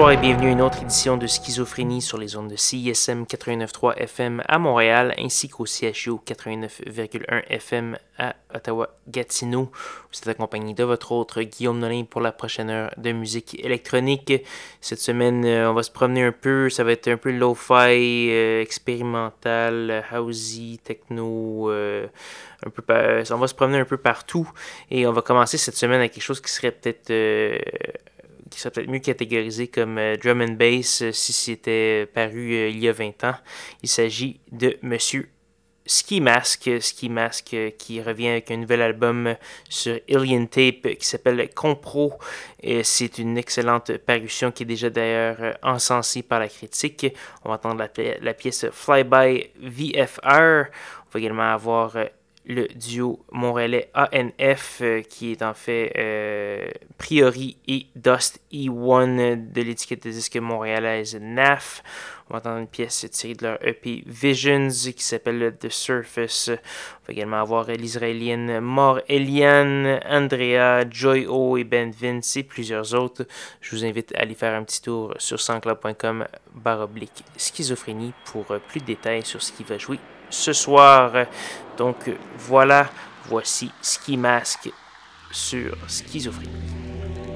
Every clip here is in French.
Bonsoir et bienvenue à une autre édition de Schizophrénie sur les ondes de CISM 89.3 FM à Montréal ainsi qu'au CHU 89.1 FM à Ottawa-Gatineau. Vous êtes accompagné de votre autre Guillaume Nolin pour la prochaine heure de musique électronique. Cette semaine, euh, on va se promener un peu, ça va être un peu lo-fi, euh, expérimental, housey, techno, euh, un peu on va se promener un peu partout et on va commencer cette semaine avec quelque chose qui serait peut-être qui serait peut-être mieux catégorisé comme euh, drum and bass euh, si c'était paru euh, il y a 20 ans. Il s'agit de Monsieur Ski Mask, Ski Mask qui revient avec un nouvel album sur Alien Tape qui s'appelle Compro. C'est une excellente parution qui est déjà d'ailleurs encensée par la critique. On va entendre la, la pièce Flyby VFR. On va également avoir le duo montréalais ANF, euh, qui est en fait euh, Priori et Dust E1 de l'étiquette de disque montréalaise NAF. On va entendre une pièce tirée de leur EP Visions qui s'appelle The Surface. On va également avoir l'israélienne Mort Eliane, Andrea, Joy O et Ben Vince et plusieurs autres. Je vous invite à aller faire un petit tour sur sansclub.com baroblique schizophrénie pour plus de détails sur ce qui va jouer ce soir. Donc voilà, voici Ski Mask sur Schizophrénie.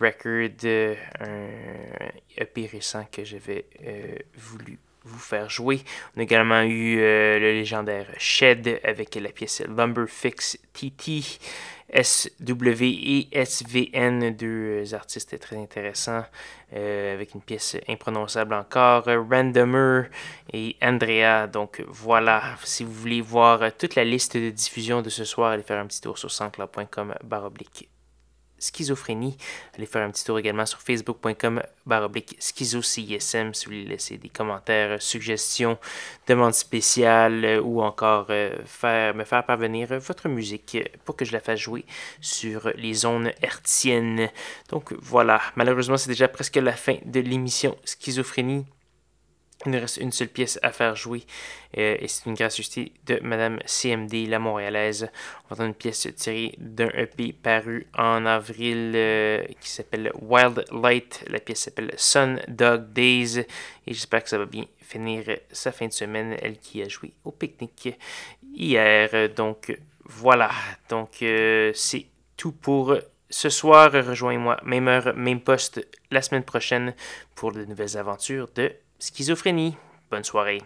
Record, euh, un EP récent que j'avais euh, voulu vous faire jouer. On a également eu euh, le légendaire Shed avec la pièce Lumber Fix TT, SW et SVN, deux artistes très intéressants euh, avec une pièce imprononçable encore, Randomer et Andrea. Donc voilà, si vous voulez voir toute la liste de diffusion de ce soir, allez faire un petit tour sur sancla.com baroblique schizophrénie. Allez faire un petit tour également sur facebook.com baroblique schizo-CISM si vous voulez laisser des commentaires, suggestions, demandes spéciales euh, ou encore euh, me faire parvenir votre musique pour que je la fasse jouer sur les zones hertziennes. Donc voilà, malheureusement c'est déjà presque la fin de l'émission Schizophrénie. Il nous reste une seule pièce à faire jouer euh, et c'est une gracieuseté de Madame CMD, la Montréalaise. On va entendre une pièce tirée d'un EP paru en avril euh, qui s'appelle Wild Light. La pièce s'appelle Sun Dog Days et j'espère que ça va bien finir sa fin de semaine. Elle qui a joué au pique-nique hier. Donc voilà, donc euh, c'est tout pour ce soir. Rejoignez-moi, même heure, même poste la semaine prochaine pour de nouvelles aventures de Schizophrénie. Bonne soirée.